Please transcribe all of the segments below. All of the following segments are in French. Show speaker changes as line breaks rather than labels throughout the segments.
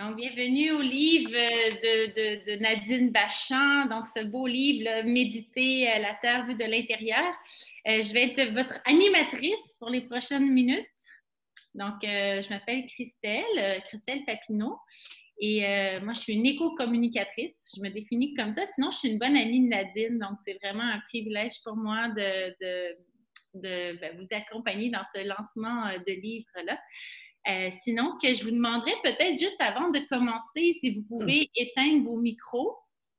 Donc, bienvenue au livre de, Nadine Bachand, donc ce beau livre, Méditer la terre vue de l'intérieur. Euh, je vais être votre animatrice pour les prochaines minutes. Donc, euh, je m'appelle Christelle, euh, Christelle Papineau, et moi, je suis une éco-communicatrice. Je me définis comme ça. Sinon, je suis une bonne amie de Nadine, donc c'est vraiment un privilège pour moi de, ben, vous accompagner dans ce lancement de livre-là. Euh, sinon, que je vous demanderais peut-être juste avant de commencer si vous pouvez hmm. éteindre vos micros.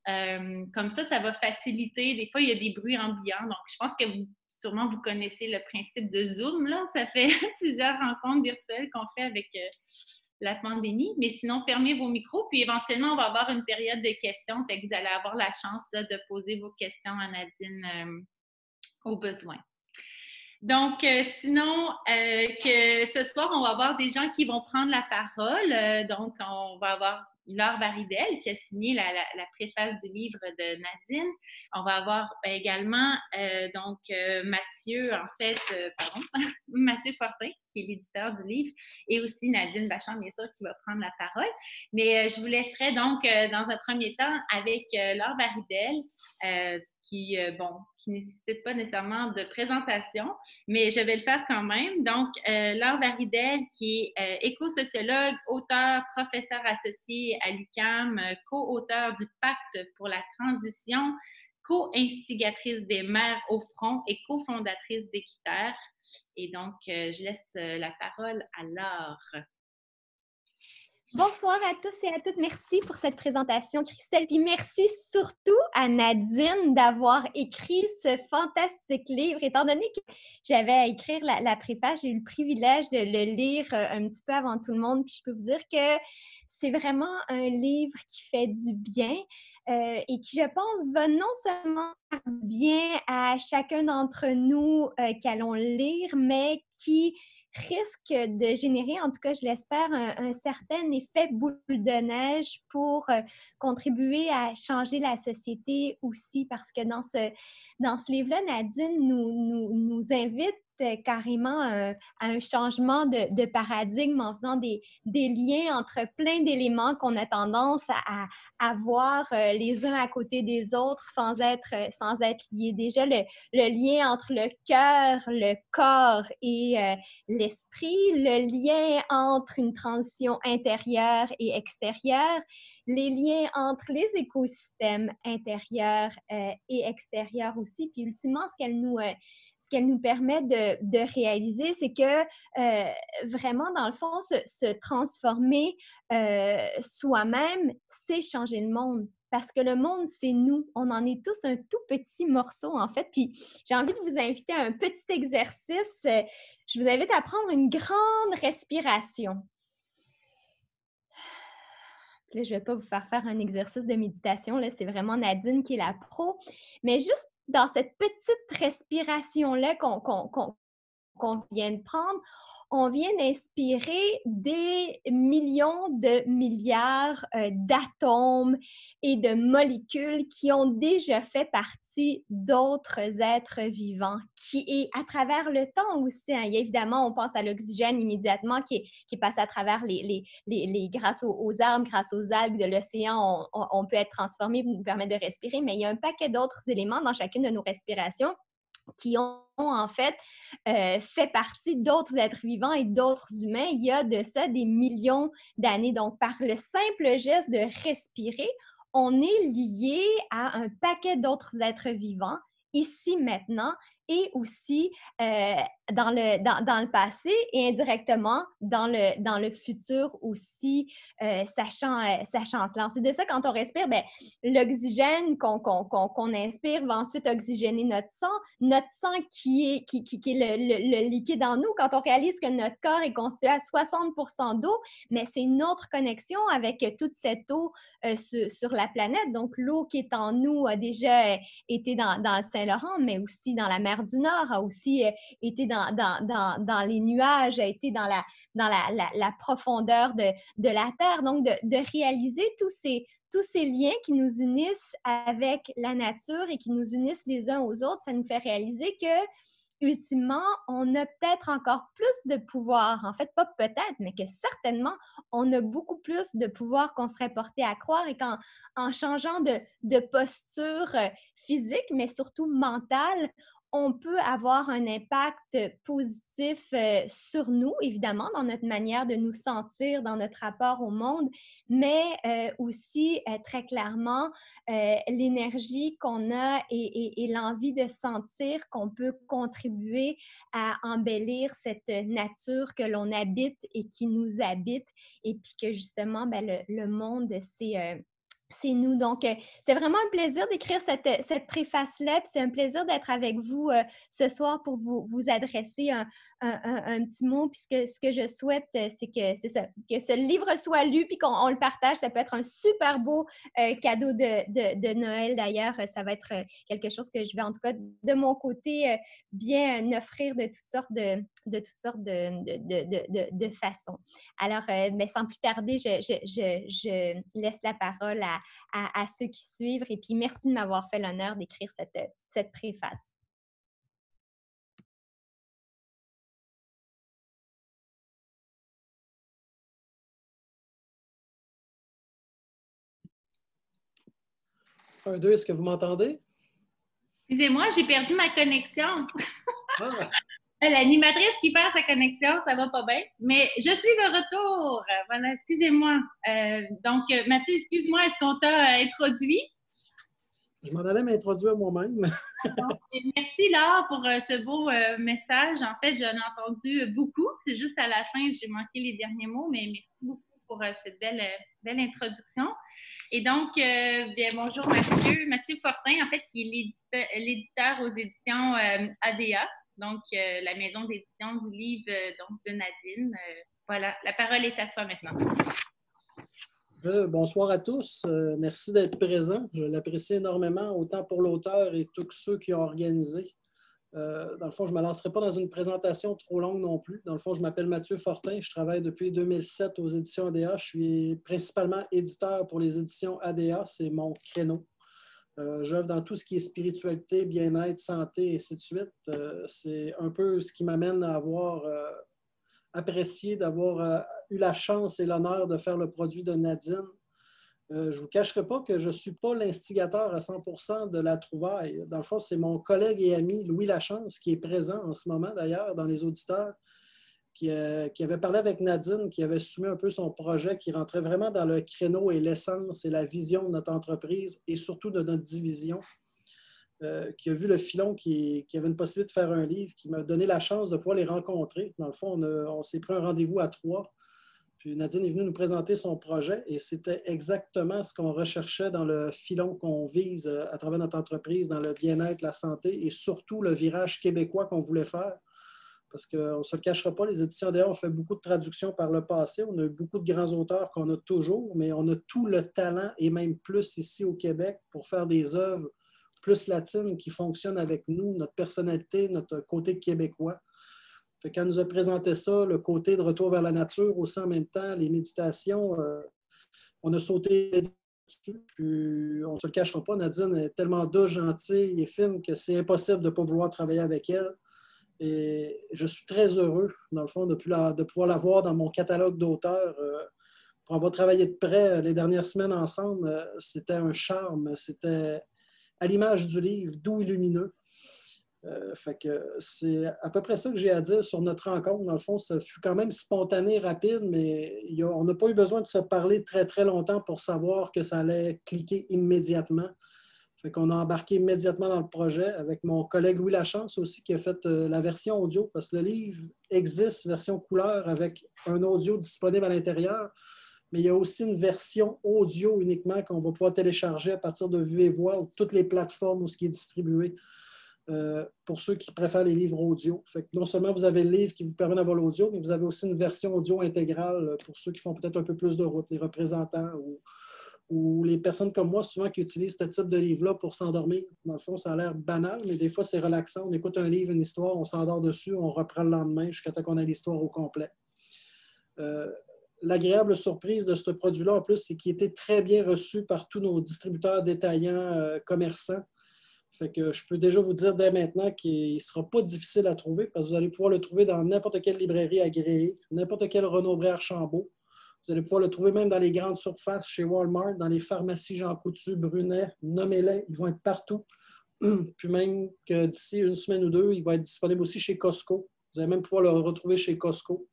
Euh, comme ça, ça va faciliter. Des fois, il y a des bruits ambiants. Donc, je pense que vous, sûrement vous connaissez le principe de Zoom. Là. Ça fait plusieurs rencontres virtuelles qu'on fait avec euh, la pandémie. Mais sinon, fermez vos micros. Puis éventuellement, on va avoir une période de questions. Fait que vous allez avoir la chance de poser vos questions à Nadine au besoin. Donc, euh, sinon, euh, que ce soir, on va avoir des gens qui vont prendre la parole. Euh, donc, on va avoir Laure Baridel qui a signé la, préface du livre de Nadine. On va avoir également donc Mathieu, en fait, pardon, Mathieu Fortin qui est l'éditeur du livre, et aussi Nadine Bachand, bien sûr, qui va prendre la parole. Mais je vous laisserai donc dans un premier temps avec Laure Baridel, qui, bon, qui ne nécessite pas nécessairement de présentation, mais je vais le faire quand même. Donc, euh, Laure Varidel, qui est euh, éco-sociologue, auteur, professeur associé à l'UCAM, euh, co-auteur du Pacte pour la transition, co-instigatrice des mères au front et co-fondatrice d'Équiterre. Et donc, je laisse la parole à Laure.
Bonsoir à tous et à toutes. Merci pour cette présentation, Christelle. Puis merci surtout à Nadine d'avoir écrit ce fantastique livre. Étant donné que j'avais à écrire la, la préface, j'ai eu le privilège de le lire euh, un petit peu avant tout le monde. Puis je peux vous dire que c'est vraiment un livre qui fait du bien euh, et qui, je pense, va non seulement faire du bien à chacun d'entre nous euh, qui allons lire, mais qui risque de générer, en tout cas, je l'espère, un, certain effet boule de neige pour euh, contribuer à changer la société aussi, parce que dans ce, livre-là, Nadine nous, nous, nous invite carrément à un changement de, paradigme en faisant des, liens entre plein d'éléments qu'on a tendance à, à, voir euh, les uns à côté des autres sans être, sans être liés. Déjà, le, lien entre le cœur, le corps et euh, l'esprit, le lien entre une transition intérieure et extérieure, les liens entre les écosystèmes intérieurs euh, et extérieurs aussi, puis ultimement, ce qu'elle nous ce qu'elle nous permet de, réaliser, c'est que euh, vraiment, dans le fond, se, transformer euh, soi-même, c'est changer le monde. Parce que le monde, c'est nous. On en est tous un tout petit morceau, en fait. Puis j'ai envie de vous inviter à un petit exercice. Je vous invite à prendre une grande respiration. Je ne vais pas vous faire faire un exercice de méditation. Là, c'est vraiment Nadine qui est la pro. Mais juste dans cette petite respiration-là qu'on vient de prendre, on vient d'inspirer des millions de milliards euh, d'atomes et de molécules qui ont déjà fait partie d'autres êtres vivants, qui est à travers le temps aussi. Hein. évidemment, on pense à l'oxygène immédiatement qui, qui passe à travers les, les, les, grâce aux, arbres, grâce aux algues de l'océan, on, peut être transformé nous permettre de respirer, mais il y a un paquet d'autres éléments dans chacune de nos respirations qui ont en fait euh, fait partie d'autres êtres vivants et d'autres humains il y a de ça des millions d'années. Donc, par le simple geste de respirer, on est lié à un paquet d'autres êtres vivants ici maintenant et aussi euh, dans, le, dans, dans, le passé et indirectement dans le, dans le futur aussi, euh, sachant, euh, sachant cela. Ensuite de ça, quand on respire, ben, l'oxygène qu'on inspire va ensuite oxygéner notre sang. Notre sang qui est, qui, qui, qui est le, le, liquide en nous, quand on réalise que notre corps est constitué à 60% d'eau, mais c'est une autre connexion avec toute cette eau sur, sur, la planète. Donc, l'eau qui est en nous a déjà été dans, dans le Saint-Laurent, mais aussi dans la mer du Nord, a aussi euh, été dans, dans, dans, les nuages, a été dans la, dans la, la, profondeur de, de, la Terre. Donc, de, réaliser tous ces, tous ces liens qui nous unissent avec la nature et qui nous unissent les uns aux autres, ça nous fait réaliser que ultimement, on a peut-être encore plus de pouvoir. En fait, pas peut-être, mais que certainement, on a beaucoup plus de pouvoir qu'on serait porté à croire et qu'en en changeant de, de posture euh, physique, mais surtout mentale, on peut avoir un impact positif euh, sur nous, évidemment, dans notre manière de nous sentir, dans notre rapport au monde, mais euh, aussi euh, très clairement l'énergie qu'on a et, l'envie de sentir qu'on peut contribuer à embellir cette nature que l'on habite et qui nous habite, et puis que justement, ben, le, le, monde, c'est c'est nous. Donc, euh, c'est vraiment un plaisir d'écrire cette, cette préface-là. C'est un plaisir d'être avec vous euh, ce soir pour vous, vous adresser un, un, petit mot. Puisque ce que je souhaite, euh, c'est que, ça, que ce livre soit lu puis qu'on le partage. Ça peut être un super beau cadeau de, de, Noël. D'ailleurs, ça va être quelque chose que je vais, en tout cas, de mon côté, bien offrir de toutes sortes de, de, toutes sortes de, de façons. Alors, mais sans plus tarder, je, je laisse la parole à, à, ceux qui suivent. Et puis, merci de m'avoir fait l'honneur d'écrire cette, cette préface.
Un, deux, est-ce que vous m'entendez?
Excusez-moi, j'ai perdu ma connexion. Ah. L'animatrice qui perd sa connexion, ça va pas bien. Mais je suis de retour. Voilà, excusez-moi. Euh, donc, Mathieu, excuse-moi, est-ce qu'on t'a introduit?
Je m'en allais m'introduire moi-même.
merci Laure pour euh, ce beau euh, message. En fait, j'en ai entendu beaucoup. C'est juste à la fin, j'ai manqué les derniers mots, mais merci beaucoup pour cette belle, belle introduction. Et donc, bien, bonjour Mathieu. Mathieu Fortin, en fait, qui est l'éditeur aux éditions ADA donc euh, la maison d'édition du livre euh, donc, de Nadine. Euh, voilà, la parole est à toi maintenant.
bonsoir à tous. merci d'être présents. Je l'apprécie énormément, autant pour l'auteur et tous ceux qui ont organisé. dans le fond, je ne me lancerai pas dans une présentation trop longue non plus. Dans le fond, je m'appelle Mathieu Fortin. Je travaille depuis 2007 aux éditions ADA. Je suis principalement éditeur pour les éditions ADA. C'est mon créneau. Euh, j'œuvre dans tout ce qui est spiritualité, bien-être, santé, et ainsi de suite. Euh, c'est un peu ce qui m'amène à avoir euh, apprécié d'avoir eu la chance et l'honneur de faire le produit de Nadine. je ne vous cacherai pas que je ne suis pas l'instigateur à 100% de la trouvaille. Dans le fond, c'est mon collègue et ami Louis Lachance qui est présent en ce moment d'ailleurs dans les auditeurs euh, qui, avait parlé avec Nadine, qui avait soumis un peu son projet, qui rentrait vraiment dans le créneau et l'essence et la vision de notre entreprise et surtout de notre division, euh, qui a vu le filon qui, avait une possibilité de faire un livre, qui m'a donné la chance de pouvoir les rencontrer. Dans le fond, on, s'est pris un rendez-vous à trois. Puis Nadine est venue nous présenter son projet et c'était exactement ce qu'on recherchait dans le filon qu'on vise euh, à travers notre entreprise, dans le bien-être, la santé et surtout le virage québécois qu'on voulait faire parce qu'on ne se cachera pas, les éditions d'ailleurs ont fait beaucoup de traductions par le passé. On a eu beaucoup de grands auteurs qu'on a toujours, mais on a tout le talent et même plus ici au Québec pour faire des œuvres plus latines qui fonctionnent avec nous, notre personnalité, notre côté québécois. Fait quand nous a présenté ça, le côté de retour vers la nature aussi en même temps, les méditations, euh, on a sauté dessus. Puis on ne se le cachera pas, Nadine est tellement douce, gentille et fine que c'est impossible de ne pas vouloir travailler avec elle. Et je suis très heureux, dans le fond, de, pouvoir l'avoir dans mon catalogue d'auteurs. Euh, pour avoir travaillé de près euh, les dernières semaines ensemble, euh, c'était un charme. C'était à l'image du livre, doux et lumineux. c'est à peu près ça que j'ai à dire sur notre rencontre. Dans le fond, ça fut quand même spontané, rapide, mais on n'a pas eu besoin de se parler très, très longtemps pour savoir que ça allait cliquer immédiatement. Fait qu'on a embarqué immédiatement dans le projet avec mon collègue Louis Lachance aussi qui a fait euh, la version audio parce que le livre existe, version couleur, avec un audio disponible à l'intérieur, mais il y a aussi une version audio uniquement qu'on va pouvoir télécharger à partir de Vue et Voix ou toutes les plateformes où ce qui est distribué euh, pour ceux qui préfèrent les livres audio. Fait que non seulement vous avez le livre qui vous permet d'avoir l'audio, mais vous avez aussi une version audio intégrale pour ceux qui font peut-être un peu plus de route, les représentants ou ou les personnes comme moi, souvent, qui utilisent ce type de livre-là pour s'endormir. Dans le fond, ça a l'air banal, mais des fois, c'est relaxant. On écoute un livre, une histoire, on s'endort dessus, on reprend le lendemain jusqu'à temps qu'on ait l'histoire au complet. Euh, l'agréable surprise de ce produit-là, en plus, c'est qu'il était très bien reçu par tous nos distributeurs détaillants, euh, commerçants. Fait que je peux déjà vous dire dès maintenant qu'il ne sera pas difficile à trouver parce que vous allez pouvoir le trouver dans n'importe quelle librairie agréée, n'importe quel Renaud Bré Archambault. Vous allez pouvoir le trouver même dans les grandes surfaces chez Walmart, dans les pharmacies Jean Coutu, Brunet, nommez-les, ils vont être partout. Puis même que d'ici une semaine ou deux, il va être disponible aussi chez Costco. Vous allez même pouvoir le retrouver chez Costco.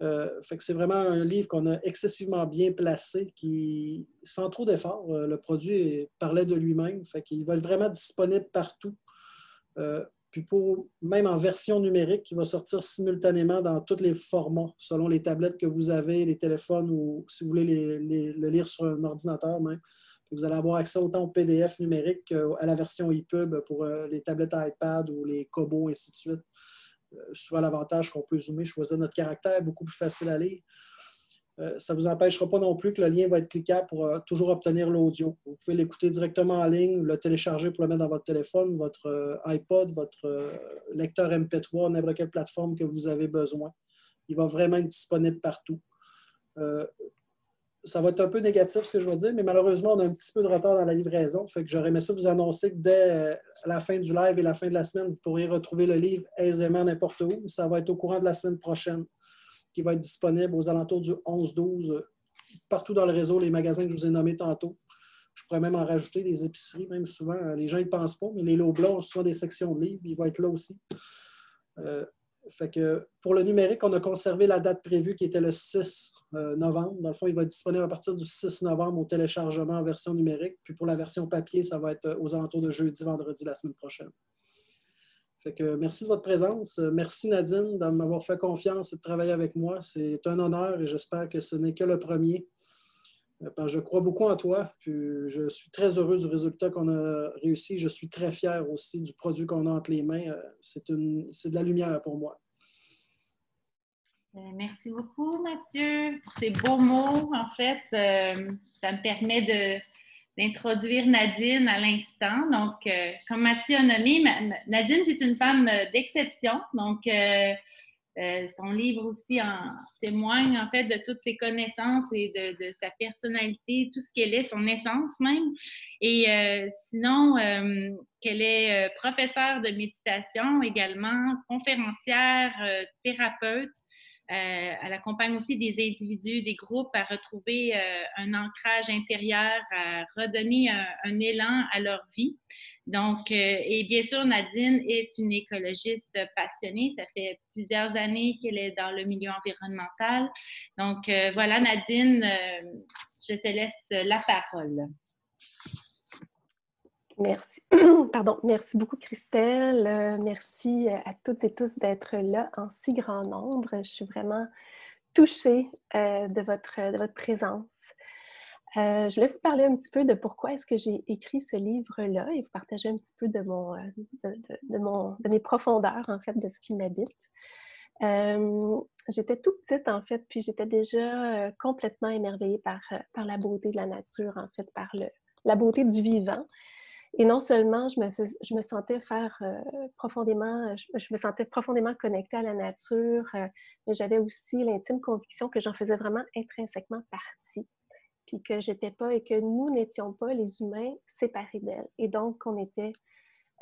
Euh, c'est vraiment un livre qu'on a excessivement bien placé, qui, sans trop d'efforts, euh, le produit parlait de lui-même. Fait qu'il va être vraiment disponible partout. Euh, puis pour, même en version numérique, il va sortir simultanément dans tous les formats, selon les tablettes que vous avez, les téléphones ou si vous voulez le lire sur un ordinateur même. Vous allez avoir accès autant au PDF numérique qu'à la version EPUB pour les tablettes iPad ou les Kobo, ainsi de suite. Euh, souvent l'avantage qu'on peut zoomer, choisir notre caractère, beaucoup plus facile à lire. Euh, ça ne vous empêchera pas non plus que le lien va être cliquable pour euh, toujours obtenir l'audio. Vous pouvez l'écouter directement en ligne, le télécharger pour le mettre dans votre téléphone, votre iPod, votre lecteur MP3, n'importe quelle plateforme que vous avez besoin. Il va vraiment être disponible partout ça va être un peu négatif ce que je vais dire, mais malheureusement, on a un petit peu de retard dans la livraison. Fait que j'aurais aimé ça vous annoncer que dès euh, la fin du live et la fin de la semaine, vous pourrez retrouver le livre aisément n'importe où. Ça va être au courant de la semaine prochaine, qui va être disponible aux alentours du 11-12, euh, partout dans le réseau, les magasins que je vous ai nommés tantôt. Je pourrais même en rajouter les épiceries, même souvent. Euh, les gens ne pensent pas, mais les lots blancs ont des sections de livres. Il va être là aussi. Fait que pour le numérique, on a conservé la date prévue qui était le 6 euh, novembre. Dans le fond, il va être disponible à partir du 6 novembre au téléchargement en version numérique. Puis pour la version papier, ça va être euh, aux alentours de jeudi, vendredi la semaine prochaine. Que merci de votre présence. Merci Nadine de m'avoir fait confiance et de travailler avec moi. C'est un honneur et j'espère que ce n'est que le premier. Euh, je crois beaucoup en toi. Puis je suis très heureux du résultat qu'on a réussi. Je suis très fier aussi du produit qu'on a entre les mains. C'est de la lumière pour moi.
Euh, merci beaucoup, Mathieu, pour ces beaux mots. En fait, euh, ça me permet d'introduire Nadine à l'instant. Donc, euh, comme Mathieu a nommé, Nadine, c'est une femme d'exception. Donc, son livre aussi en témoigne en fait de toutes ses connaissances et de, sa personnalité, tout ce qu'elle est, son essence même. Et sinon, qu'elle est professeure de méditation également, conférencière, thérapeute. Euh, elle accompagne aussi des individus, des groupes à retrouver euh, un ancrage intérieur, à redonner un, élan à leur vie. Donc, euh, et bien sûr, Nadine est une écologiste passionnée. Ça fait plusieurs années qu'elle est dans le milieu environnemental. Donc, voilà, Nadine, je te laisse la parole.
Merci. Pardon. Merci beaucoup, Christelle. Euh, merci à toutes et tous d'être là en si grand nombre. Je suis vraiment touchée euh, de, votre, de votre présence. Euh, je voulais vous parler un petit peu de pourquoi est-ce que j'ai écrit ce livre-là et vous partager un petit peu de, mon, de, mon, de mes profondeurs, en fait, de ce qui m'habite. j'étais tout petite, en fait, puis j'étais déjà complètement émerveillée par, par la beauté de la nature, en fait, par le, la beauté du vivant. Et non seulement je me, sentais faire euh, profondément, je, me sentais profondément connectée à la nature, euh, mais j'avais aussi l'intime conviction que j'en faisais vraiment intrinsèquement partie, puis que j'étais pas et que nous n'étions pas les humains séparés d'elle, et donc qu'on était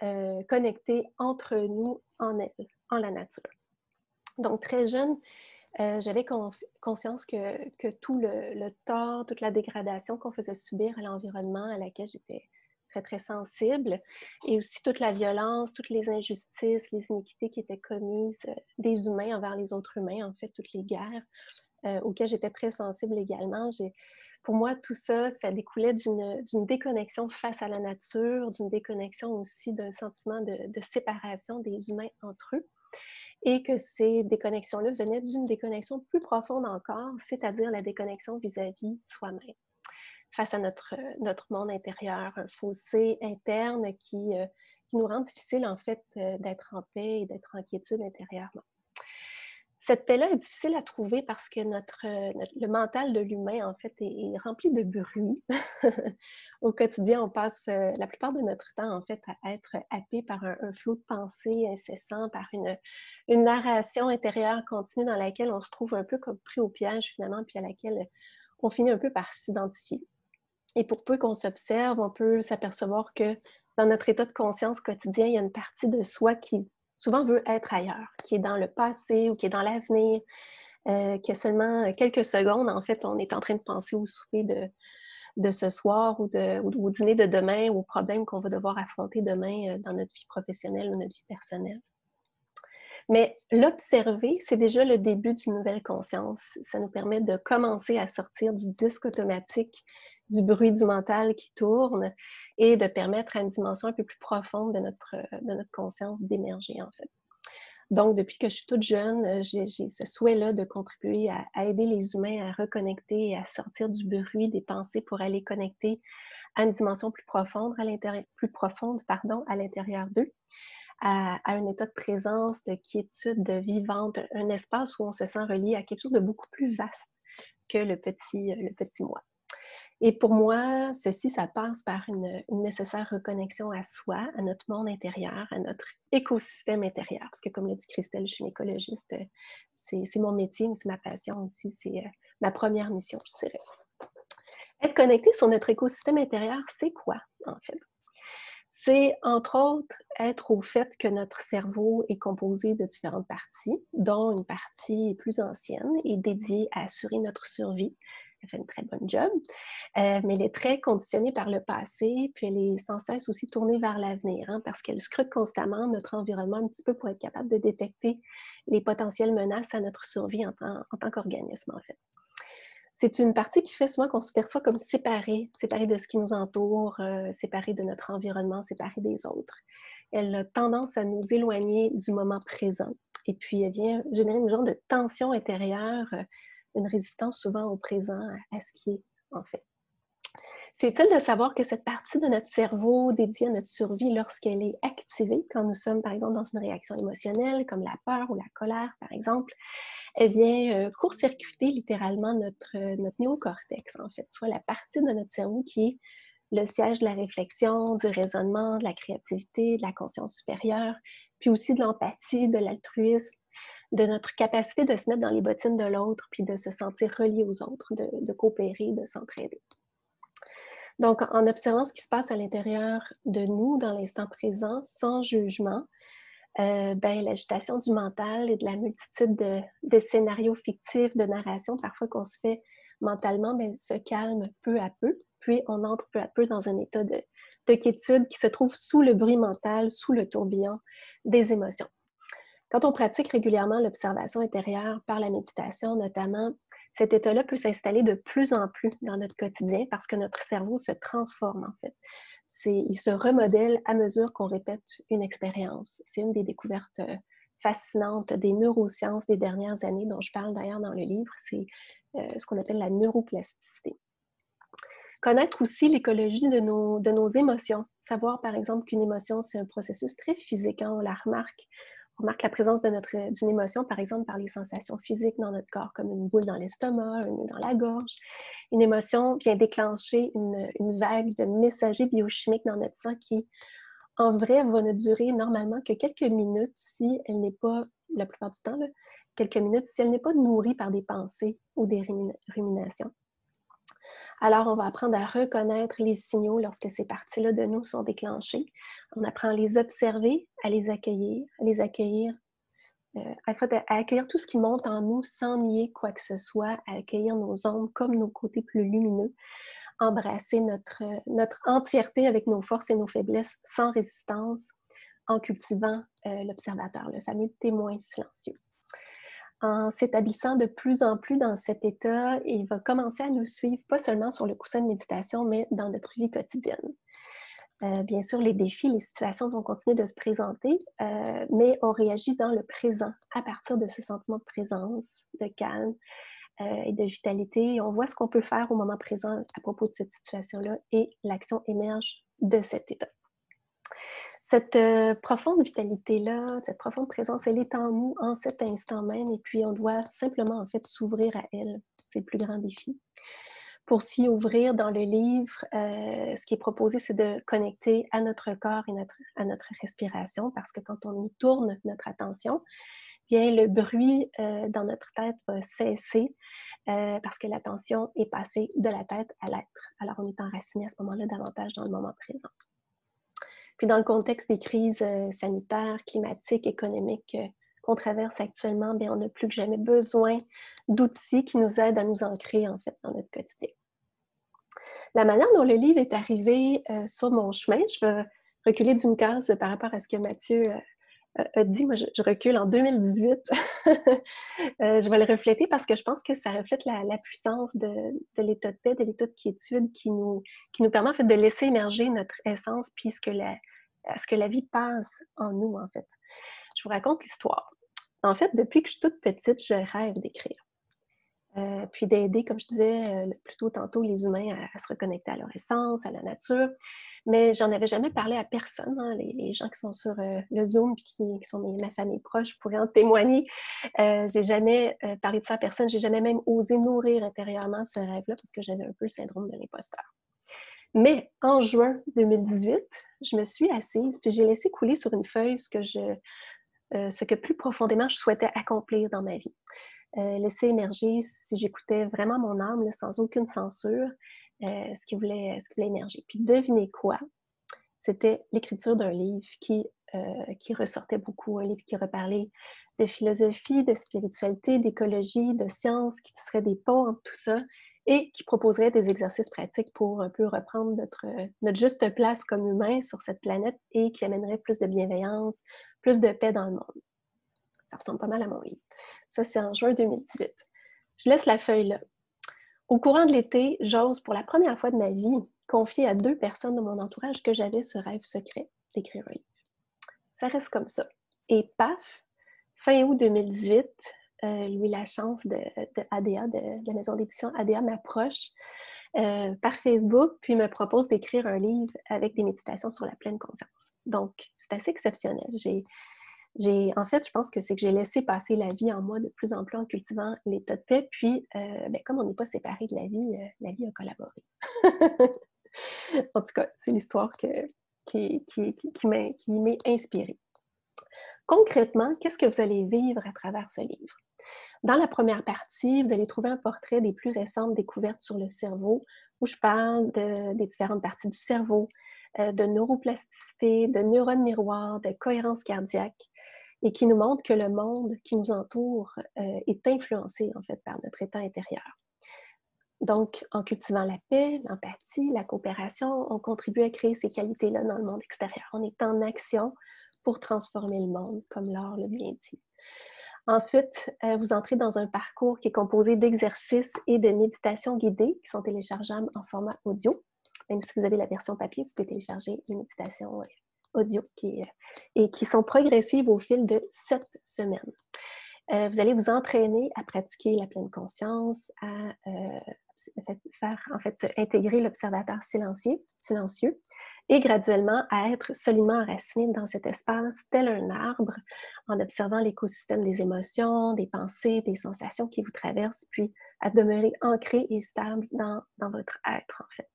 euh, connectés entre nous en elle, en la nature. Donc très jeune, j'avais conscience que, que tout le, le, tort, toute la dégradation qu'on faisait subir à l'environnement à laquelle j'étais très, sensible. Et aussi toute la violence, toutes les injustices, les iniquités qui étaient commises euh, des humains envers les autres humains, en fait, toutes les guerres euh, auxquelles j'étais très sensible également. Pour moi, tout ça, ça découlait d'une déconnexion face à la nature, d'une déconnexion aussi d'un sentiment de, séparation des humains entre eux et que ces déconnexions-là venaient d'une déconnexion plus profonde encore, c'est-à-dire la déconnexion vis-à-vis soi-même face à notre, notre monde intérieur, un fossé interne qui, euh, qui nous rend difficile en fait euh, d'être en paix et d'être en quiétude intérieurement. Cette paix-là est difficile à trouver parce que notre, le mental de l'humain, en fait, est, rempli de bruit. Au quotidien, on passe euh, la plupart de notre temps, en fait, à être happé par un, flot de pensées incessant, par une, une, narration intérieure continue dans laquelle on se trouve un peu comme pris au piège, finalement, puis à laquelle on finit un peu par s'identifier. Et pour peu qu'on s'observe, on peut s'apercevoir que dans notre état de conscience quotidien, il y a une partie de soi qui souvent veut être ailleurs, qui est dans le passé ou qui est dans l'avenir, euh, qui a seulement quelques secondes, en fait, on est en train de penser au souper de, de ce soir ou, de, au dîner de demain ou aux problèmes qu'on va devoir affronter demain euh, dans notre vie professionnelle ou notre vie personnelle. Mais l'observer, c'est déjà le début d'une nouvelle conscience. Ça nous permet de commencer à sortir du disque automatique, du bruit du mental qui tourne et de permettre à une dimension un peu plus profonde de notre, de notre conscience d'émerger, en fait. Donc, depuis que je suis toute jeune, euh, j'ai ce souhait-là de contribuer à, aider les humains à reconnecter et à sortir du bruit des pensées pour aller connecter à une dimension plus profonde à l'intérieur, plus profonde, pardon, à l'intérieur d'eux, à, un état de présence, de quiétude, de vivante, un espace où on se sent relié à quelque chose de beaucoup plus vaste que le petit, le petit moi. Et pour moi, ceci, ça passe par une, nécessaire reconnexion à soi, à notre monde intérieur, à notre écosystème intérieur. Parce que comme l'a dit Christelle, je suis écologiste, c'est mon métier, mais c'est ma passion aussi, c'est euh, ma première mission, je dirais. Être connecté sur notre écosystème intérieur, c'est quoi, en fait? C'est entre autres être au fait que notre cerveau est composé de différentes parties, dont une partie plus ancienne est dédiée à assurer notre survie, elle fait une très bonne job, euh, mais elle est très conditionnée par le passé, puis elle est sans cesse aussi tournée vers l'avenir, hein, parce qu'elle scrute constamment notre environnement un petit peu pour être capable de détecter les potentielles menaces à notre survie en tant, qu'organisme, en fait. C'est une partie qui fait souvent qu'on se perçoit comme séparé, séparé de ce qui nous entoure, euh, séparé de notre environnement, séparé des autres. Elle a tendance à nous éloigner du moment présent. Et puis, elle vient générer une genre de tension intérieure euh, une résistance souvent au présent, à, ce qui est en fait. C'est utile de savoir que cette partie de notre cerveau dédiée à notre survie, lorsqu'elle est activée, quand nous sommes par exemple dans une réaction émotionnelle comme la peur ou la colère par exemple, elle vient euh, court-circuiter littéralement notre, euh, notre néocortex en fait, soit la partie de notre cerveau qui est le siège de la réflexion, du raisonnement, de la créativité, de la conscience supérieure, puis aussi de l'empathie, de l'altruisme, de notre capacité de se mettre dans les bottines de l'autre, puis de se sentir relié aux autres, de, coopérer, de s'entraider. Donc, en observant ce qui se passe à l'intérieur de nous dans l'instant présent, sans jugement, euh, ben, l'agitation du mental et de la multitude de, scénarios fictifs, de narration, parfois qu'on se fait mentalement, ben, se calme peu à peu, puis on entre peu à peu dans un état de quiétude qui se trouve sous le bruit mental, sous le tourbillon des émotions. Quand on pratique régulièrement l'observation intérieure par la méditation, notamment, cet état-là peut s'installer de plus en plus dans notre quotidien parce que notre cerveau se transforme en fait. Il se remodèle à mesure qu'on répète une expérience. C'est une des découvertes euh, fascinantes des neurosciences des dernières années dont je parle d'ailleurs dans le livre. C'est euh, ce qu'on appelle la neuroplasticité. Connaître aussi l'écologie de nos, de nos émotions. Savoir par exemple qu'une émotion, c'est un processus très physique. Hein, on la remarque on remarque la présence d'une émotion, par exemple, par les sensations physiques dans notre corps, comme une boule dans l'estomac, une dans la gorge. Une émotion vient déclencher une, vague de messagers biochimiques dans notre sang qui, en vrai, va ne durer normalement que quelques minutes si elle n'est pas, la plupart du temps, quelques minutes, si elle n'est pas nourrie par des pensées ou des ruminations. Alors, on va apprendre à reconnaître les signaux lorsque ces parties-là de nous sont déclenchées. On apprend à les observer, à les accueillir, à les accueillir, euh, à, accueillir tout ce qui monte en nous sans nier quoi que ce soit, à accueillir nos ombres comme nos côtés plus lumineux, embrasser notre, entièreté avec nos forces et nos faiblesses sans résistance en cultivant euh, l'observateur, le fameux témoin silencieux en s'établissant de plus en plus dans cet état, il va commencer à nous suivre, pas seulement sur le coussin de méditation, mais dans notre vie quotidienne. Euh, bien sûr, les défis, les situations vont continuer de se présenter, euh, mais on réagit dans le présent à partir de ce sentiment de présence, de calme euh, et de vitalité. on voit ce qu'on peut faire au moment présent à propos de cette situation-là et l'action émerge de cet état. Cette euh, profonde vitalité-là, cette profonde présence, elle est en nous en cet instant même et puis on doit simplement en fait s'ouvrir à elle. C'est le plus grand défi. Pour s'y ouvrir dans le livre, euh, ce qui est proposé, c'est de connecter à notre corps et à notre respiration parce que quand on y tourne notre attention, bien le bruit euh, dans notre tête va cesser parce que l'attention est passée de la tête à l'être. Alors on est enraciné à ce moment-là davantage dans le moment présent. Puis dans le contexte des crises euh, sanitaires, climatiques, économiques euh, qu'on traverse actuellement, bien, on n'a plus que jamais besoin d'outils qui nous aident à nous ancrer en fait dans notre quotidien. La manière dont le livre est arrivé euh, sur mon chemin, je vais reculer d'une case par rapport à ce que Mathieu a dit. Moi, je, recule en 2018. je vais le refléter parce que je pense que ça reflète la, puissance de, l'état de paix, de l'état de quiétude qui nous, qui nous permet en fait de laisser émerger notre essence puisque la, à ce que la vie passe en nous, en fait. Je vous raconte l'histoire. En fait, depuis que je suis toute petite, je rêve d'écrire. Euh, puis d'aider, comme je disais euh, plus tôt tantôt, les humains à, se reconnecter à leur essence, à la nature. Mais j'en avais jamais parlé à personne. Hein. Les, gens qui sont sur euh, le Zoom et qui, sont ma famille proche pourraient en témoigner. j'ai jamais parlé de ça à personne. J'ai jamais même osé nourrir intérieurement ce rêve-là parce que j'avais un peu le syndrome de l'imposteur. Mais en juin 2018, je me suis assise, puis j'ai laissé couler sur une feuille ce que, je, euh, ce que plus profondément je souhaitais accomplir dans ma vie. Euh, laisser émerger, si j'écoutais vraiment mon âme, sans aucune censure, euh, ce, qui voulait, voulait émerger. Puis devinez quoi? C'était l'écriture d'un livre qui, qui ressortait beaucoup, un livre qui reparlait de philosophie, de spiritualité, d'écologie, de science, qui serait des ponts entre tout ça et qui proposerait des exercices pratiques pour un peu reprendre notre, notre juste place comme humain sur cette planète et qui amènerait plus de bienveillance, plus de paix dans le monde. Ça ressemble pas mal à mon livre. Ça, c'est en juin 2018. Je laisse la feuille là. Au courant de l'été, j'ose pour la première fois de ma vie confier à deux personnes de mon entourage que j'avais ce rêve secret d'écrire un livre. Ça reste comme ça. Et paf, fin août 2018, euh, Louis Lachance de, de ADA, de, la maison d'édition ADA, m'approche euh, par Facebook, puis me propose d'écrire un livre avec des méditations sur la pleine conscience. Donc, c'est assez exceptionnel. En fait, je pense que c'est que j'ai laissé passer la vie en moi de plus en plus en cultivant l'état de paix. Puis, euh, ben, comme on n'est pas séparés de la vie, la vie a collaboré. en tout cas, c'est l'histoire qui, m'est inspirée. Concrètement, qu'est-ce que vous allez vivre à travers ce livre? Dans la première partie, vous allez trouver un portrait des plus récentes découvertes sur le cerveau, où je parle des différentes parties du cerveau, euh, de neuroplasticité, de neurones miroirs, de cohérence cardiaque, et qui nous montre que le monde qui nous entoure euh, est influencé en fait par notre état intérieur. Donc, en cultivant la paix, l'empathie, la coopération, on contribue à créer ces qualités-là dans le monde extérieur. On est en action pour transformer le monde, comme Laure l'a bien dit. Ensuite, euh, vous entrez dans un parcours qui est composé d'exercices et de méditations guidées qui sont téléchargeables en format audio. Même si vous avez la version papier, vous pouvez télécharger les méditations euh, audio qui, euh, et qui sont progressives au fil de sept semaines. vous allez vous entraîner à pratiquer la pleine conscience, à faire en fait intégrer l'observateur silencieux, et graduellement à être solidement enraciné dans cet espace tel un arbre en observant l'écosystème des émotions, des pensées, des sensations qui vous traversent, puis à demeurer ancré et stable dans, votre être en fait.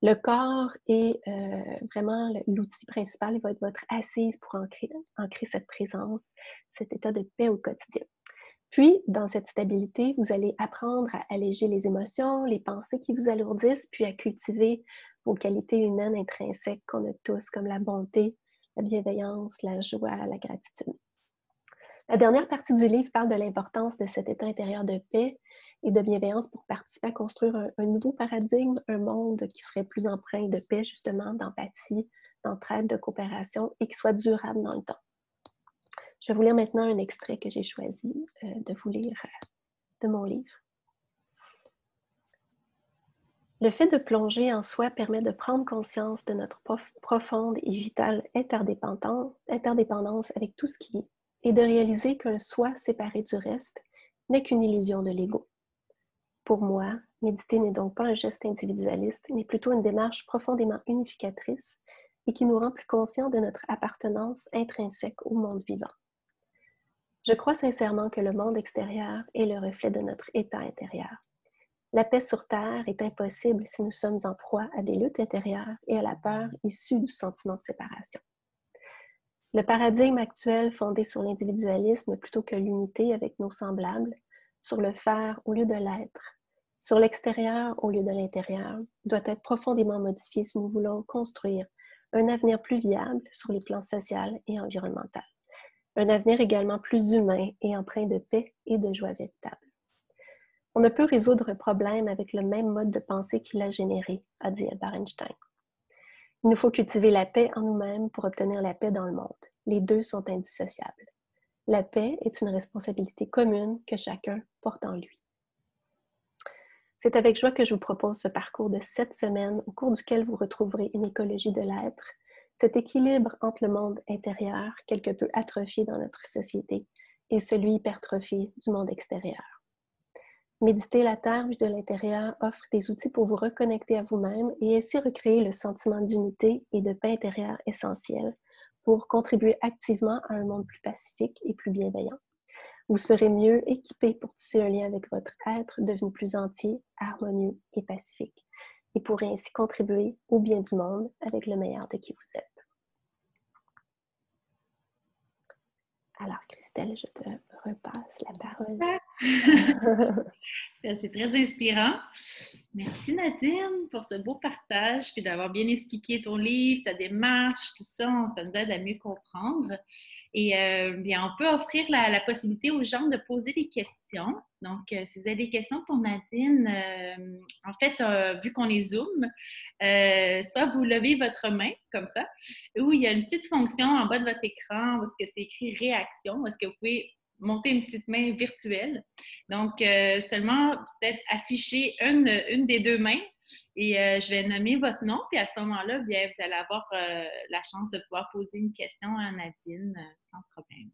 Le corps est euh, vraiment l'outil principal, il va être votre assise pour ancrer, ancrer cette présence, cet état de paix au quotidien. Puis, dans cette stabilité, vous allez apprendre à alléger les émotions, les pensées qui vous alourdissent, puis à cultiver vos qualités humaines intrinsèques qu'on a tous, comme la bonté, la bienveillance, la joie, la gratitude. La dernière partie du livre parle de l'importance de cet état intérieur de paix et de bienveillance pour participer à construire un, nouveau paradigme, un monde qui serait plus empreint de paix, justement, d'empathie, d'entraide, de coopération et qui soit durable dans le temps. Je vais vous lire maintenant un extrait que j'ai choisi euh, de vous lire euh, de mon livre. Le fait de plonger en soi permet de prendre conscience de notre profonde et vitale interdépendance avec tout ce qui est et de réaliser qu'un soi séparé du reste n'est qu'une illusion de l'ego. Pour moi, méditer n'est donc pas un geste individualiste, mais plutôt une démarche profondément unificatrice et qui nous rend plus conscients de notre appartenance intrinsèque au monde vivant. Je crois sincèrement que le monde extérieur est le reflet de notre état intérieur. La paix sur Terre est impossible si nous sommes en proie à des luttes intérieures et à la peur issue du sentiment de séparation. Le paradigme actuel fondé sur l'individualisme plutôt que l'unité avec nos semblables, sur le faire au lieu de l'être, sur l'extérieur au lieu de l'intérieur, doit être profondément modifié si nous voulons construire un avenir plus viable sur les plans social et environnemental, un avenir également plus humain et empreint de paix et de joie véritable. On ne peut résoudre un problème avec le même mode de pensée qu'il a généré, a dit Albert Einstein. Il nous faut cultiver la paix en nous-mêmes pour obtenir la paix dans le monde. Les deux sont indissociables. La paix est une responsabilité commune que chacun porte en lui. C'est avec joie que je vous propose ce parcours de sept semaines au cours duquel vous retrouverez une écologie de l'être, cet équilibre entre le monde intérieur, quelque peu atrophié dans notre société, et celui hypertrophié du monde extérieur. Méditer la Terre de l'intérieur offre des outils pour vous reconnecter à vous-même et ainsi recréer le sentiment d'unité et de paix intérieure essentiel pour contribuer activement à un monde plus pacifique et plus bienveillant. Vous serez mieux équipé pour tisser un lien avec votre être devenu plus entier, harmonieux et pacifique, et pourrez ainsi contribuer au bien du monde avec le meilleur de qui vous êtes. Alors, Christelle, je te repasse la parole.
C'est très inspirant. Merci Nadine pour ce beau partage, puis d'avoir bien expliqué ton livre, ta démarche, tout ça, ça nous aide à mieux comprendre. Et euh, bien, on peut offrir la, possibilité aux gens de poser des questions. Donc, euh, si vous avez des questions pour Nadine, euh, en fait, vu qu'on est Zoom, soit vous levez votre main comme ça, ou il y a une petite fonction en bas de votre écran où est-ce que c'est écrit réaction, où est-ce que vous pouvez monter une petite main virtuelle. Donc, euh, seulement peut-être afficher une, une, des deux mains et euh, je vais nommer votre nom. Puis à ce moment-là, bien, vous allez avoir euh, la chance de pouvoir poser une question à Nadine sans problème.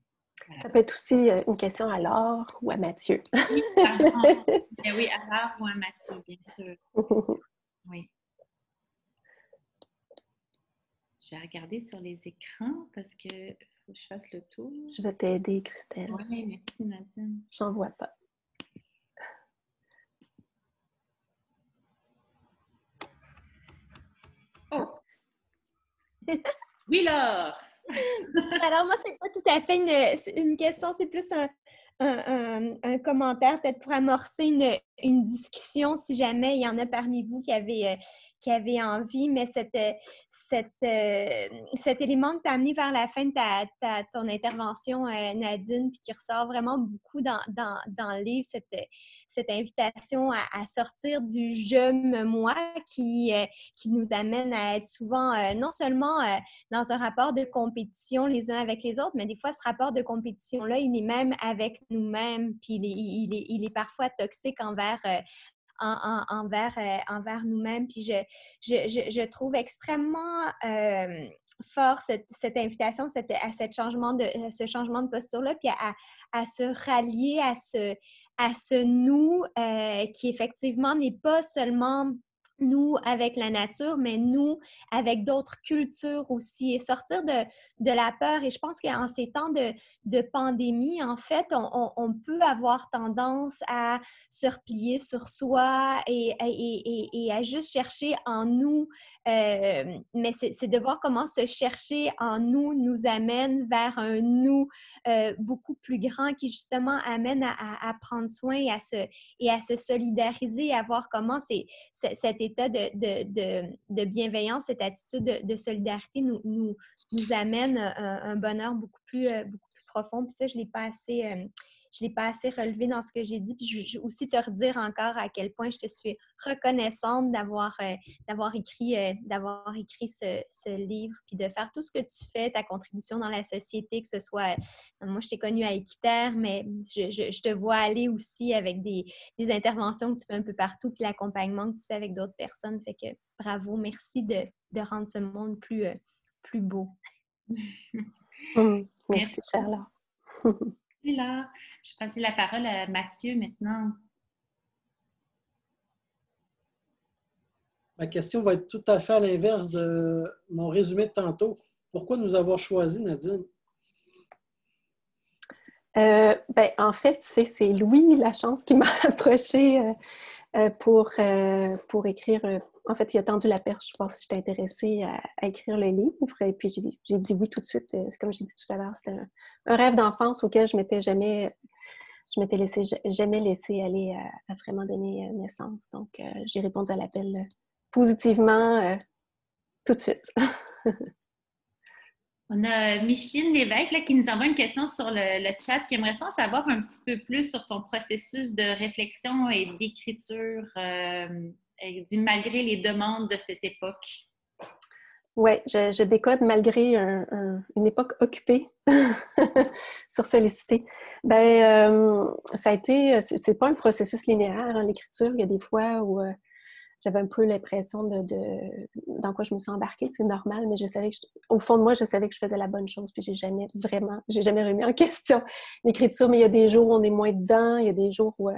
Ça peut être aussi une question à Laure ou à Mathieu.
oui, oui, à Laure ou à Mathieu, bien sûr. Oui. Je vais regarder sur les écrans parce que faut que je fasse le tour.
Je vais t'aider, Christelle.
Oui, merci Nadine.
J'en vois pas.
Oh! oui, Laure!
Alors, moi, c'est pas tout à fait une, une question, c'est plus un, un, commentaire, peut-être pour amorcer une, discussion, si jamais il y en a parmi vous qui avez, euh, qui envie, mais cette, euh, cette, euh, cet élément que tu as amené vers la fin de ta, ton intervention, Nadine, puis qui ressort vraiment beaucoup dans, dans, dans le livre, cette, cette invitation à, sortir du je moi qui, qui nous amène à être souvent non seulement dans un rapport de compétition les uns avec les autres, mais des fois, ce rapport de compétition-là, il est même avec nous-mêmes, puis il est, il est, il est parfois toxique envers, envers, euh, envers nous-mêmes. Puis je, je, je, trouve extrêmement euh, fort cette, cette invitation cette, à, cette changement de, ce changement de posture-là, puis à, à, se rallier à ce, à ce nous euh, qui effectivement n'est pas seulement nous avec la nature, mais nous avec d'autres cultures aussi, et sortir de, de, la peur. Et je pense qu'en ces temps de, de, pandémie, en fait, on, peut avoir tendance à se replier sur soi et, et, à juste chercher en nous, euh, mais c'est de voir comment se chercher en nous nous amène vers un nous euh, beaucoup plus grand qui justement amène à, à, prendre soin et à se, et à se solidariser, à voir comment c'est cet état de, bienveillance, cette attitude de, solidarité nous, amène un, bonheur beaucoup plus, euh, beaucoup plus profond. Puis ça, je ne l'ai pas assez. Euh, je l'ai pas assez relevé dans ce que j'ai dit. Puis je veux aussi te redire encore à quel point je te suis reconnaissante d'avoir euh, d'avoir écrit, d'avoir écrit ce, ce, livre, puis de faire tout ce que tu fais, ta contribution dans la société, que ce soit, moi je t'ai connue à Équiterre, mais je, je, te vois aller aussi avec des, des, interventions que tu fais un peu partout, puis l'accompagnement que tu fais avec d'autres personnes. Fait que bravo, merci de, de rendre ce monde plus, plus beau.
Mmh, merci, Charlotte.
là. Je vais passer la parole à Mathieu maintenant.
Ma question va être tout à fait à l'inverse de mon résumé de tantôt. Pourquoi nous avoir choisi, Nadine?
Euh, ben, en fait, tu sais, c'est Louis la chance qui m'a approché euh, euh, pour, pour écrire en fait, il a tendu la perche je pense, si j'étais intéressée à, écrire le livre. Et puis, j'ai dit oui tout de suite. C'est comme j'ai dit tout à l'heure, c'était un, rêve d'enfance auquel je m'étais jamais, je m'étais jamais laissé aller à, vraiment donner euh, naissance. Donc, euh, j'ai répondu à l'appel euh, positivement tout de suite.
On a Micheline Lévesque qui nous envoie une question sur le, chat qui aimerait en savoir un petit peu plus sur ton processus de réflexion et d'écriture, euh, malgré les demandes de cette époque?
Oui, je, décode malgré une époque occupée sur sollicité. Ben, euh, ça a été, c'est pas un processus linéaire, hein, l'écriture. Il y a des fois où euh, j'avais un peu l'impression de, dans quoi je me suis embarquée. C'est normal, mais je savais que au fond de moi, je savais que je faisais la bonne chose, puis j'ai jamais vraiment, j'ai jamais remis en question l'écriture. Mais il y a des jours où on est moins dedans, il y a des jours où euh,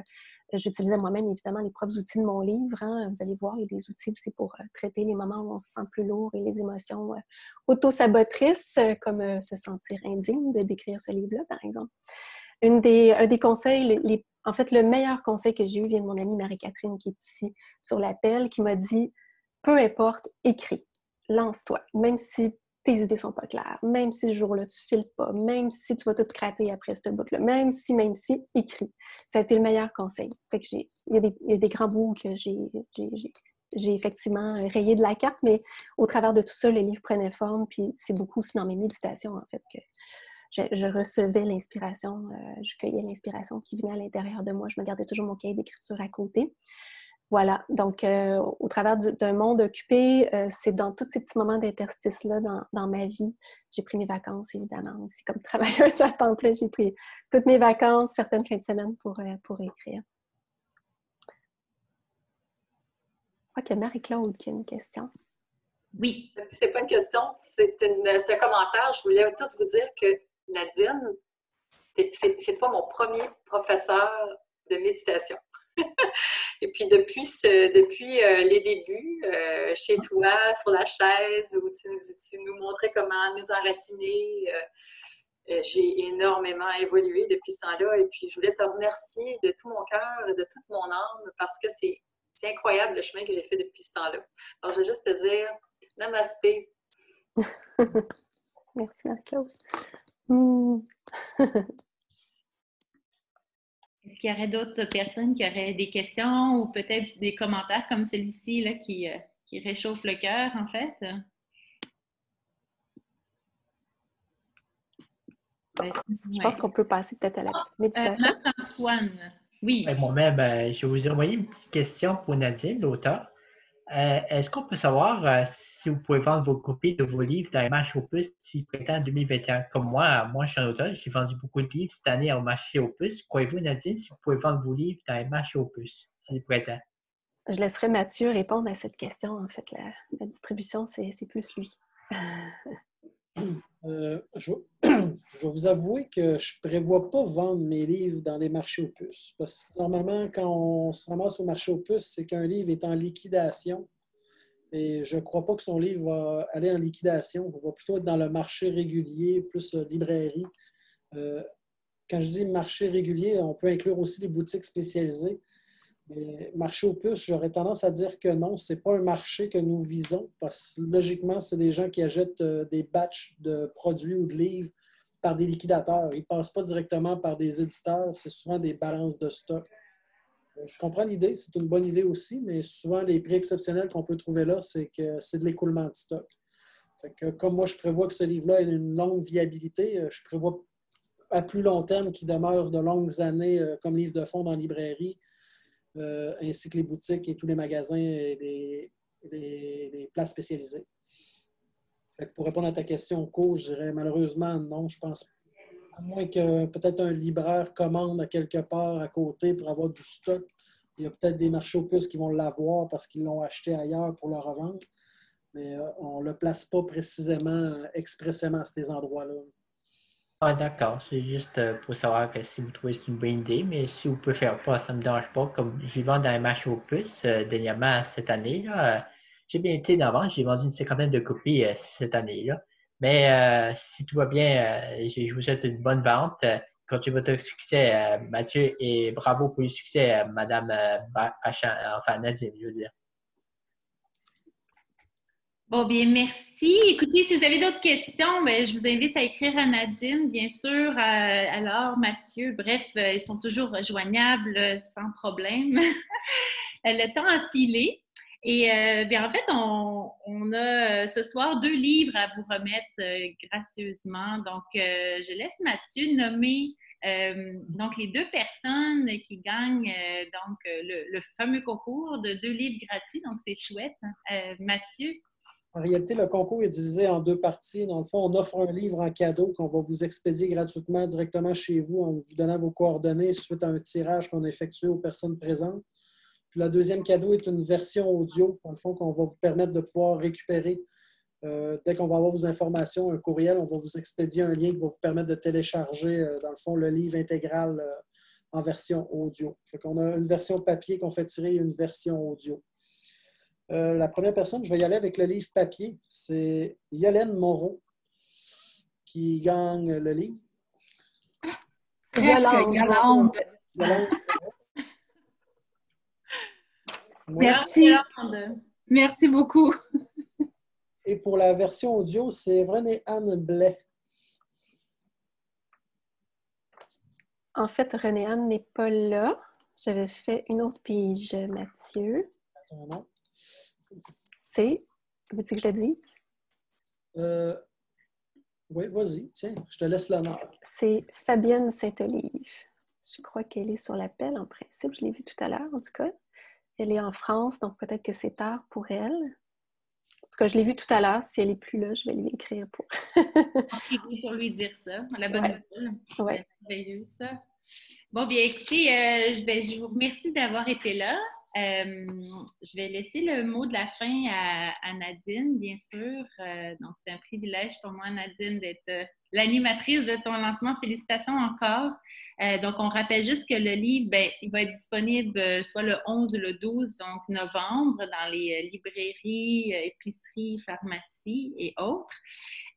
j'utilisais moi-même évidemment les propres outils de mon livre. Hein. Vous allez voir, il y a des outils aussi pour euh, traiter les moments où on se sent plus lourd et les émotions euh, auto-sabotrices, comme se sentir indigne de décrire ce livre-là, par exemple. Un des conseils, en fait, le meilleur conseil que j'ai eu vient de mon amie Marie-Catherine qui est ici sur l'appel, qui m'a dit peu importe, écris, lance-toi, même si tes idées sont pas claires, même si ce jour-là tu files pas, même si tu vas tout scraper après ce bout-là, même si, même si, écris. Ça a été le meilleur conseil. Il, y a des, grands bouts que j'ai effectivement rayé de la carte, mais au travers de tout ça, le livre prenait forme, puis c'est beaucoup aussi dans mes méditations, en fait, je, recevais l'inspiration, euh, je cueillais l'inspiration qui venait à l'intérieur de moi. Je me gardais toujours mon cahier d'écriture à côté. Voilà, donc euh, au travers d'un monde occupé, euh, c'est dans tous ces petits moments d'interstice-là dans, ma vie. J'ai pris mes vacances, évidemment, aussi comme travailleuse à temps plein. J'ai pris toutes mes vacances, certaines fins de semaine pour, pour écrire. Je crois qu'il y a Marie-Claude qui a une question.
Oui.
C'est pas une question, c'est un commentaire. Je voulais tous vous dire que Nadine, c'est toi mon premier professeur de méditation. Et puis depuis, depuis euh, les débuts, euh, chez toi, sur la chaise, où tu, nous montrais comment nous enraciner, euh, j'ai énormément évolué depuis ce temps-là. Et puis je voulais te remercier de tout mon cœur et de toute mon âme parce que c'est incroyable le chemin que j'ai fait depuis ce temps-là. Alors je vais juste te dire namasté.
Merci Marc-Claude. Hmm.
Est-ce qu'il y aurait d'autres personnes qui auraient des questions ou peut-être des commentaires comme celui-ci qui, euh, qui réchauffe le cœur, en fait?
Je pense qu'on peut passer peut-être à la petite méditation.
Euh, Marc-Antoine, oui.
Moi-même, ben, je vais vous envoyer une petite question pour Nadine, l'auteur. Euh, est-ce qu'on peut savoir si vous pouvez vendre vos copies de vos livres dans les marchés Opus si printemps 2021. Comme moi, moi je suis un auteur, j'ai vendu beaucoup de livres cette année au marché Opus. Croyez-vous, Nadine, si vous pouvez vendre vos livres dans les marchés Opus si printemps?
Je laisserai Mathieu répondre à cette question. En fait, la, distribution, c'est plus lui.
Euh, je, vais vous avouer que je ne prévois pas vendre mes livres dans les marchés Opus. Parce que normalement, quand on se ramasse au marché Opus, c'est qu'un livre est en liquidation et je ne crois pas que son livre va aller en liquidation. Il va plutôt être dans le marché régulier, plus librairie. Euh, quand je dis marché régulier, on peut inclure aussi les boutiques spécialisées. Mais marché opus, j'aurais tendance à dire que non, ce n'est pas un marché que nous visons parce que logiquement, c'est des gens qui achètent euh, des batchs de produits ou de livres par des liquidateurs. Ils ne passent pas directement par des éditeurs, c'est souvent des balances de stock. Euh, je comprends l'idée, c'est une bonne idée aussi, mais souvent, les prix exceptionnels qu'on peut trouver là, c'est que c'est de l'écoulement de stock. comme moi, je prévois que ce livre-là ait une longue viabilité, euh, je prévois à plus long terme qu'il demeure de longues années comme livre de fond dans la librairie, ainsi que les boutiques et tous les magasins et les, places spécialisées. pour répondre à ta question court, je dirais malheureusement non, je pense à moins que peut-être un libraire commande à quelque part à côté pour avoir du stock. Il y a peut-être des marchés opus qui vont l'avoir parce qu'ils l'ont acheté ailleurs pour le revendre. Mais euh, on ne le place pas précisément, euh, expressément à ces endroits-là.
Ah, d'accord. C'est juste euh, pour savoir que si vous trouvez c'est une bonne idée, mais si vous pouvez faire pas, ça me dérange pas. Comme je vends dans les marchés opus dernièrement cette année, j'ai bien été d'avant. J'ai vendu une cinquantaine de copies cette année-là. Mais euh, si tout va bien, euh, je vous souhaite une bonne vente. Continuez votre succès, euh, Mathieu, et bravo pour le succès, Madame enfin Nadine, je veux dire.
Bon, bien, merci. Écoutez, si vous avez d'autres questions, ben, je vous invite à écrire à Nadine, bien sûr. alors, Mathieu, bref, ils sont toujours rejoignables sans problème. Le temps a filé. Et bien, en fait, on, a ce soir deux livres à vous remettre gracieusement. Donc, je laisse Mathieu nommer donc les deux personnes qui gagnent donc le, fameux concours de deux livres gratuits. Donc, c'est chouette. Hein. Mathieu,
en réalité, le concours est divisé en deux parties. Dans le fond, on offre un livre en cadeau qu'on va vous expédier gratuitement directement chez vous en vous donnant vos coordonnées suite à un tirage qu'on a effectué aux personnes présentes. Puis le deuxième cadeau est une version audio, dans le fond, qu'on va vous permettre de pouvoir récupérer. Euh, dès qu'on va avoir vos informations, un courriel, on va vous expédier un lien qui va vous permettre de télécharger, euh, dans le fond, le livre intégral euh, en version audio. Fait qu'on a une version papier qu'on fait tirer et une version audio. Euh, la première personne, je vais y aller avec le livre papier. C'est Yolène Moreau qui gagne le livre.
Yolande. Merci. Merci beaucoup.
Et pour la version audio, c'est René-Anne Blais.
En fait, René-Anne n'est pas là. J'avais fait une autre pige, Mathieu. Ton nom? C'est, veux-tu que je le dise?
Euh, oui, vas-y, tiens, je te laisse l'honneur.
C'est Fabienne Saint-Olive. Je crois qu'elle est sur l'appel en principe. Je l'ai vue tout à l'heure, en tout cas. Elle est en France, donc peut-être que c'est tard pour elle. En tout cas, je l'ai vue tout à l'heure. Si elle n'est plus là, je vais lui écrire pour.
pour lui dire ça. La bonne nouvelle.
Ouais.
Merveilleux, ça. Bon, bien, écoutez, euh, je vous remercie d'avoir été là. Euh, je vais laisser le mot de la fin à, Nadine, bien sûr. Euh, donc, c'est un privilège pour moi, Nadine, d'être euh, l'animatrice de ton lancement. Félicitations encore. donc, on rappelle juste que le livre, ben, il va être disponible soit le 11 ou le 12 donc novembre dans les librairies, épiceries, pharmacies et autres.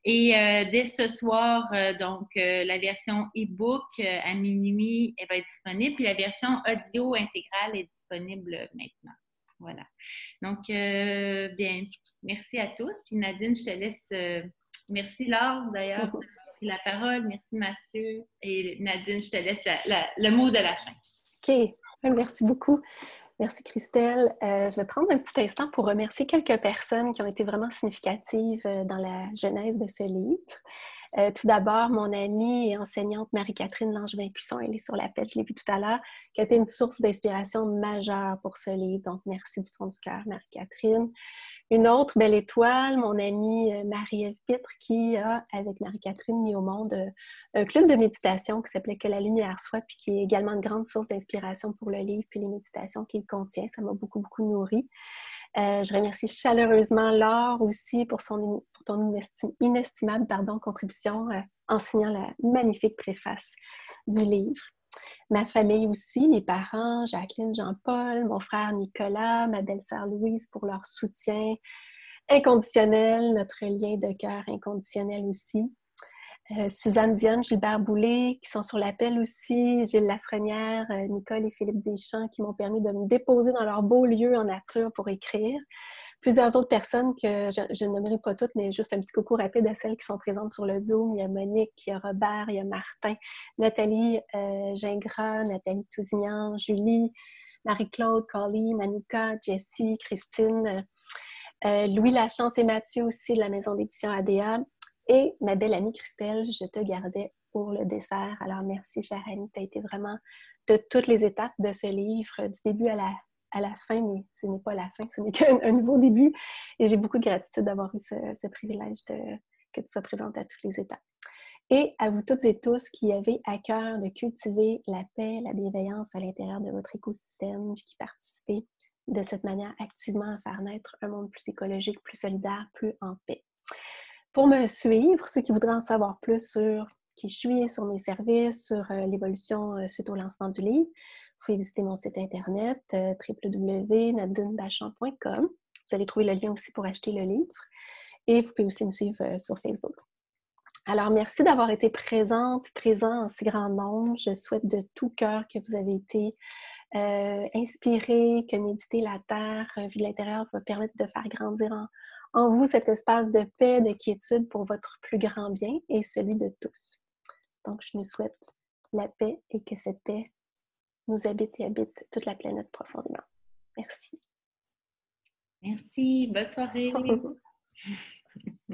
Et dès ce soir, donc, la version e-book à minuit, elle va être disponible. Puis la version audio intégrale est disponible maintenant. Voilà. Donc, bien, merci à tous. Puis Nadine, je te laisse. merci Laure, d'ailleurs, pris la parole. Merci Mathieu. Et Nadine, je te laisse le mot de la fin.
OK. Merci beaucoup. Merci Christelle. Euh, je vais prendre un petit instant pour remercier quelques personnes qui ont été vraiment significatives euh, dans la genèse de ce livre. Euh, tout d'abord, mon amie et enseignante Marie-Catherine Langevin-Cusson, elle est sur la l'appel, je l'ai vu tout à l'heure, qui a été une source d'inspiration majeure pour ce livre. Donc, merci du fond du cœur, Marie-Catherine. Une autre belle étoile, mon amie euh, Marie-Ève Pitre, qui a, avec Marie-Catherine, mis au monde euh, un club de méditation qui s'appelait Que la lumière soit, puis qui est également une grande source d'inspiration pour le livre, puis les méditations qu'il contient. Ça m'a beaucoup, beaucoup nourri. Euh, je remercie chaleureusement Laure aussi pour, son, ton inestimable contribution en signant la magnifique préface du livre ma famille aussi, mes parents, Jacqueline, Jean-Paul, mon frère Nicolas, ma belle-sœur Louise pour leur soutien inconditionnel, notre lien de cœur inconditionnel aussi. Euh, Suzanne Diane, Gilbert Boulay, qui sont sur l'appel aussi, Gilles Lafrenière, euh, Nicole et Philippe Deschamps, qui m'ont permis de me déposer dans leur beau lieu en nature pour écrire. Plusieurs autres personnes que je, nommerai pas toutes, mais juste un petit coucou rapide à celles qui sont présentes sur le Zoom. Il y a Monique, il y a Robert, il y a Martin, Nathalie euh, Gingras, Nathalie Tousignan, Julie, Marie-Claude, Colly, Manuka, Jessie, Christine, Louis Lachance et Mathieu aussi de la maison d'édition ADA, et ma belle amie Christelle, je te gardais pour le dessert. Alors merci, chère amie. Tu as été vraiment de toutes les étapes de ce livre, du début à la, à la fin, mais ce n'est pas la fin, ce n'est qu'un nouveau début. Et j'ai beaucoup de gratitude d'avoir eu ce, privilège que tu sois présente à toutes les étapes. Et à vous toutes et tous qui avez à cœur de cultiver la paix, la bienveillance à l'intérieur de votre écosystème, puis qui participez de cette manière activement à faire naître un monde plus écologique, plus solidaire, plus en paix. Pour me suivre, ceux qui voudraient en savoir plus sur qui je suis, sur mes services, sur euh, l'évolution euh, suite au lancement du livre, vous pouvez visiter mon site internet euh, www.nadinebachand.com. Vous allez trouver le lien aussi pour acheter le livre. Et vous pouvez aussi me suivre sur Facebook. Alors, merci d'avoir été présente, présent en si grand nombre. Je souhaite de tout cœur que vous avez été inspiré, que méditer la terre vu de l'intérieur va permettre de faire grandir en, en vous cet espace de paix, de quiétude pour votre plus grand bien et celui de tous. Donc, je nous souhaite la paix et que cette paix nous habite et habite toute la planète profondément. Merci.
Merci. Bonne soirée.